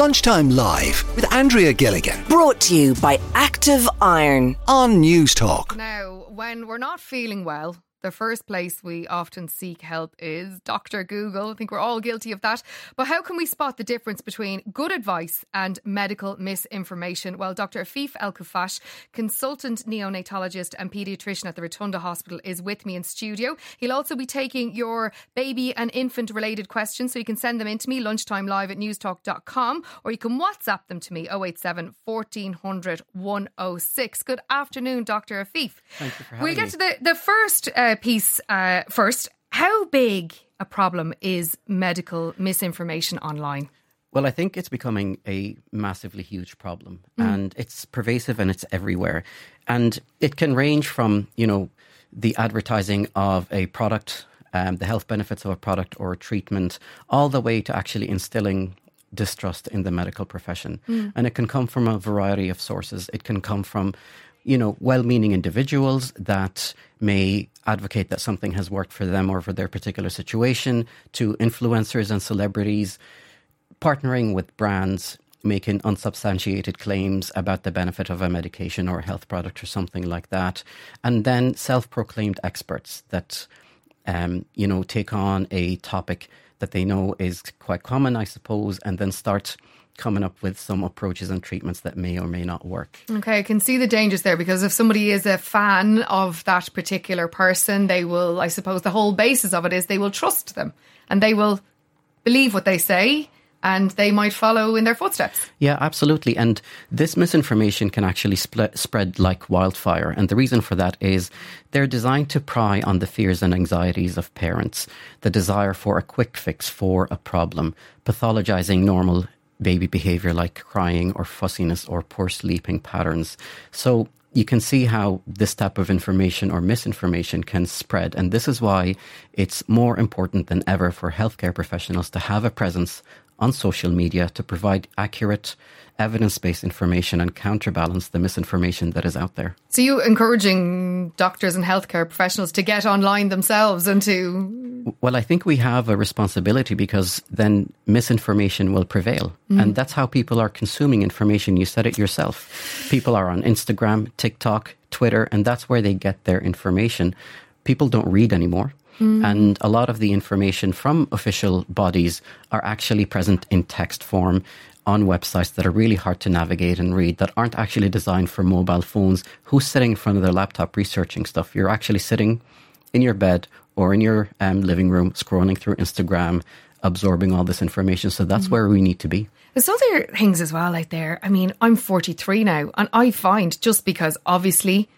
Lunchtime Live with Andrea Gilligan Brought to you by Active Iron. on News Talk. Now, when we're not feeling well, the first place we often seek help is Dr. Google. I think we're all guilty of that. But how can we spot the difference between good advice and medical misinformation? Well, Dr. Afif El Khuffash, consultant neonatologist and paediatrician at the Rotunda Hospital, is with me in studio. He'll also be taking your baby and infant related questions, so you can send them in to me lunchtime live at newstalk.com or you can WhatsApp them to me 087 1400 106. Good afternoon, Dr. Afif. Thank you for having me. We'll get me. to the, the first uh, piece uh, first. How big a problem is medical misinformation online? Well, I think it's becoming a massively huge problem and it's pervasive and it's everywhere. And it can range from, you know, the advertising of a product, um, the health benefits of a product or a treatment, all the way to actually instilling distrust in the medical profession. And it can come from a variety of sources. It can come from, you know, well meaning individuals that may advocate that something has worked for them or for their particular situation, to influencers and celebrities partnering with brands making unsubstantiated claims about the benefit of a medication or a health product or something like that, and then self-proclaimed experts that um, you know take on a topic that they know is quite common, I suppose, and then start coming up with some approaches and treatments that may or may not work. Okay, I can see the dangers there because if somebody is a fan of that particular person, they will, I suppose, the whole basis of it is they will trust them and they will believe what they say and they might follow in their footsteps. Yeah, absolutely. And this misinformation can actually spl- spread like wildfire. And the reason for that is they're designed to pry on the fears and anxieties of parents, the desire for a quick fix for a problem, pathologizing normal baby behavior like crying or fussiness or poor sleeping patterns. So you can see how this type of information or misinformation can spread. And this is why it's more important than ever for healthcare professionals to have a presence on social media to provide accurate, evidence based information and counterbalance the misinformation that is out there. So you encouraging doctors and healthcare professionals to get online themselves and to Well, I think we have a responsibility because then misinformation will prevail. And mm-hmm. that's how people are consuming information. You said it yourself. People are on Instagram, TikTok, Twitter, and that's where they get their information. People don't read anymore. Mm-hmm. And a lot of the information from official bodies are actually present in text form on websites that are really hard to navigate and read, that aren't actually designed for mobile phones. Who's sitting in front of their laptop researching stuff? You're actually sitting in your bed or in your um, living room, scrolling through Instagram, absorbing all this information. So that's where we need to be. There's other things as well out there. I mean, I'm 43 now, and I find just because obviously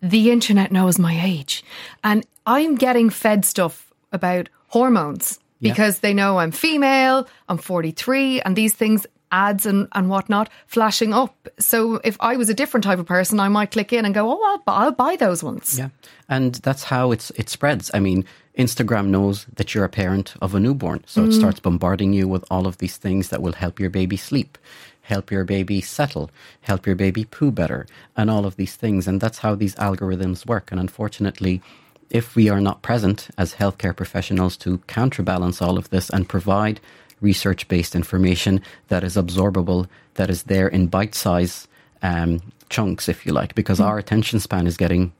the internet knows my age, and I'm getting fed stuff about hormones Yeah. because they know I'm female, I'm 43, and these things, ads and, and whatnot, flashing up. So if I was a different type of person, I might click in and go, oh, I'll, bu- I'll buy those ones. Yeah. And that's how it's it spreads. I mean, Instagram knows that you're a parent of a newborn. So it mm. starts bombarding you with all of these things that will help your baby sleep, help your baby settle, help your baby poo better, and all of these things. And that's how these algorithms work. And unfortunately, if we are not present as healthcare professionals to counterbalance all of this and provide research based information that is absorbable, that is there in bite size um, chunks, if you like, because our attention span is getting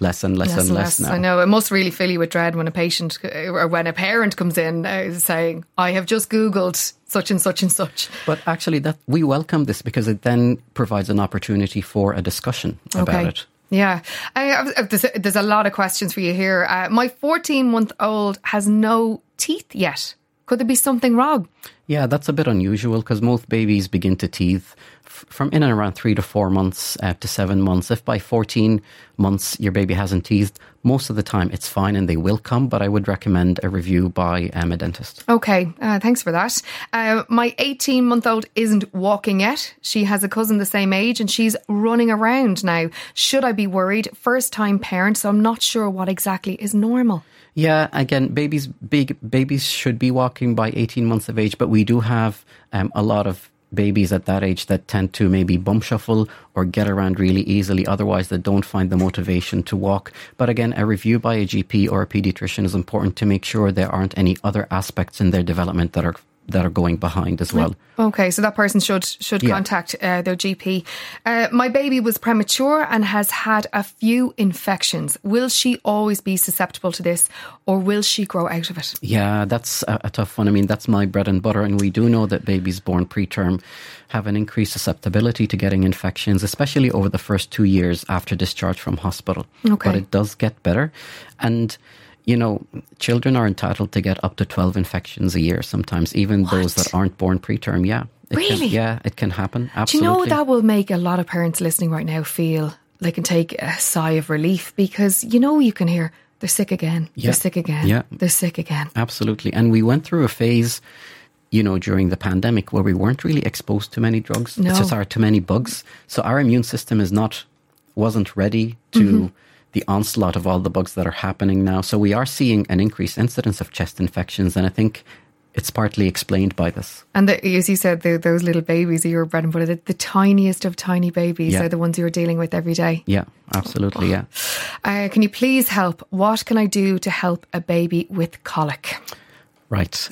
less and less, Less and less, now. I know it must really fill you with dread when a patient or when a parent comes in uh, saying, "I have just googled such and such and such." But actually, that we welcome this because it then provides an opportunity for a discussion about it. Yeah, there's, a, there's a lot of questions for you here. Uh, my 14 month old has no teeth yet. Could there be something wrong? Yeah, that's a bit unusual because most babies begin to teeth from in and around three to four months uh, to seven months. If by 14 months your baby hasn't teethed, most of the time it's fine and they will come, but I would recommend a review by um, a dentist. Okay, uh, thanks for that. Uh, my 18 month old isn't walking yet. She has a cousin the same age and she's running around now. Should I be worried? First time parent, so I'm not sure what exactly is normal. Yeah, again, babies big babies should be walking by 18 months of age, but we do have um, a lot of babies at that age that tend to maybe bum shuffle or get around really easily. Otherwise, they don't find the motivation to walk. But again, a review by a GP or a pediatrician is important to make sure there aren't any other aspects in their development that are that are going behind as well. Okay, so that person should should Yeah. contact uh, their GP. Uh, my baby was premature and has had a few infections. Will she always be susceptible to this, or will she grow out of it? Yeah, that's a, a tough one. I mean, that's my bread and butter, and we do know that babies born preterm have an increased susceptibility to getting infections, especially over the first two years after discharge from hospital. Okay. But it does get better, and you know, children are entitled to get up to twelve infections a year. Sometimes, even those that aren't born preterm. Yeah, it Really? Can, yeah, it can happen. Absolutely. Do you know that will make a lot of parents listening right now feel they can take a sigh of relief because you know you can hear they're sick again, Yeah. they're sick again, Yeah. they're sick again. Absolutely. And we went through a phase, you know, during the pandemic where we weren't really exposed to many drugs, No. to many bugs. So our immune system is not, wasn't ready to Mm-hmm. The onslaught of all the bugs that are happening now. So we are seeing an increased incidence of chest infections. And I think it's partly explained by this. And the, as you said, the, those little babies are your bread and butter. The, the tiniest of tiny babies Yeah. are the ones you're dealing with every day. Yeah, absolutely. Yeah. Uh, can you please help? What can I do to help a baby with colic? Right.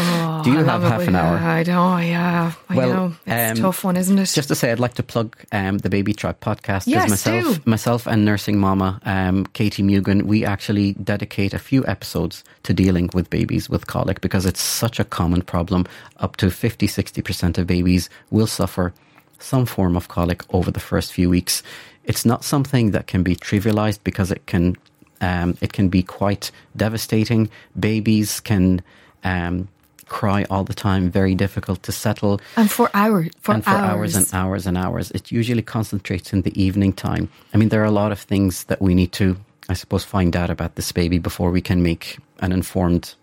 Oh, Do you I have half an hour? I don't. Yeah, I Well, know it's a um, tough one, isn't it? Just to say, I'd like to plug um, the Baby Tribe podcast. Yes, myself, do. myself and nursing mama um, Katie Mugan, we actually dedicate a few episodes to dealing with babies with colic because it's such a common problem. Up to 50, 60% of babies will suffer some form of colic over the first few weeks. It's not something that can be trivialized because it can um, it can be quite devastating. Babies can um, cry all the time, very difficult to settle and for hours, for, and for hours. and hours and hours. It usually concentrates in the evening time. I mean, there are a lot of things that we need to, I suppose, find out about this baby before we can make an informed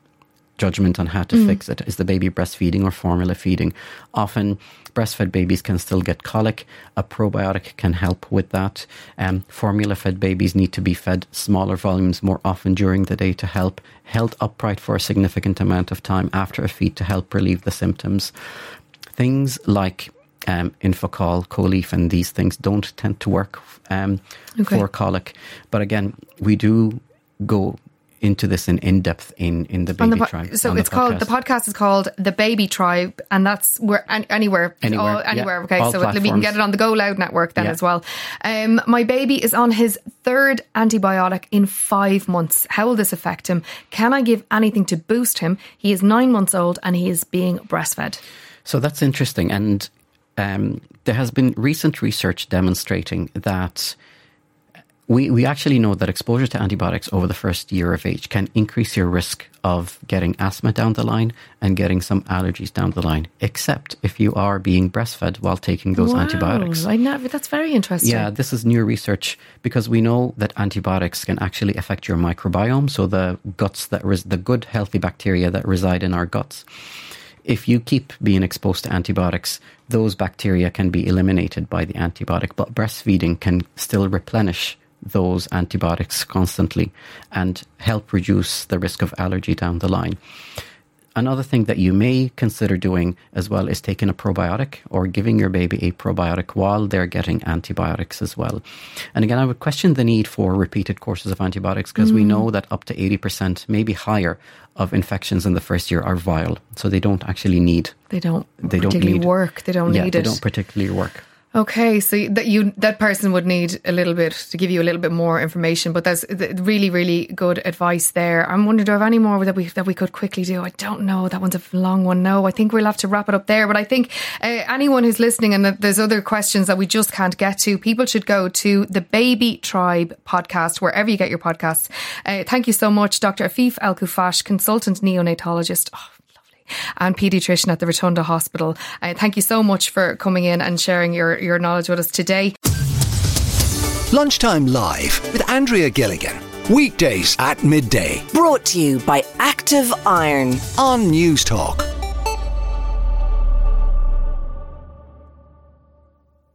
judgment on how to fix it. Is the baby breastfeeding or formula feeding? Often, breastfed babies can still get colic. A probiotic can help with that. Um, formula fed babies need to be fed smaller volumes more often during the day to help. Held upright for a significant amount of time after a feed to help relieve the symptoms. Things like um, Infacol, Colief, and these things don't tend to work um, Okay. for colic. But again, we do go into this in, in depth in, in the baby the po- tribe. so it's called the podcast. is called the Baby Tribe, and that's where an, anywhere, Anywhere, all, yeah. anywhere. Okay, All so it- we can get it on the Go Loud network then Yeah. as well. Um, my baby is on his third antibiotic in five months. How will this affect him? Can I give anything to boost him? He is nine months old and he is being breastfed. So that's interesting. And um, there has been recent research demonstrating that we, we actually know that exposure to antibiotics over the first year of age can increase your risk of getting asthma down the line and getting some allergies down the line, except if you are being breastfed while taking those Wow, antibiotics. I that's very interesting. Yeah, this is new research because we know that antibiotics can actually affect your microbiome, so the guts that res- the good healthy bacteria that reside in our guts. If you keep being exposed to antibiotics, those bacteria can be eliminated by the antibiotic, but breastfeeding can still replenish those antibiotics constantly and help reduce the risk of allergy down the line. Another thing that you may consider doing as well is taking a probiotic or giving your baby a probiotic while they're getting antibiotics as well. And again, I would question the need for repeated courses of antibiotics because we mm. know that up to 80%, maybe higher, of infections in the first year are viral. So they don't actually need, They don't they don't particularly need work. They don't yeah, need they it. They don't particularly work. Okay, so that you that person would need a little bit to give you a little bit more information, but that's really really good advice there. I'm wondering do I have any more that we that we could quickly do? I don't know. That one's a long one. No, I think we'll have to wrap it up there. But I think uh, anyone who's listening and there's other questions that we just can't get to, people should go to the Baby Tribe podcast wherever you get your podcasts. Uh, thank you so much, Dr. Afif Al Khuffash, consultant neonatologist. Oh, and paediatrician at the Rotunda Hospital. Uh, thank you so much for coming in and sharing your, your knowledge with us today. Lunchtime Live with Andrea Gilligan. Weekdays at midday Brought to you by Active Iron. on News Talk.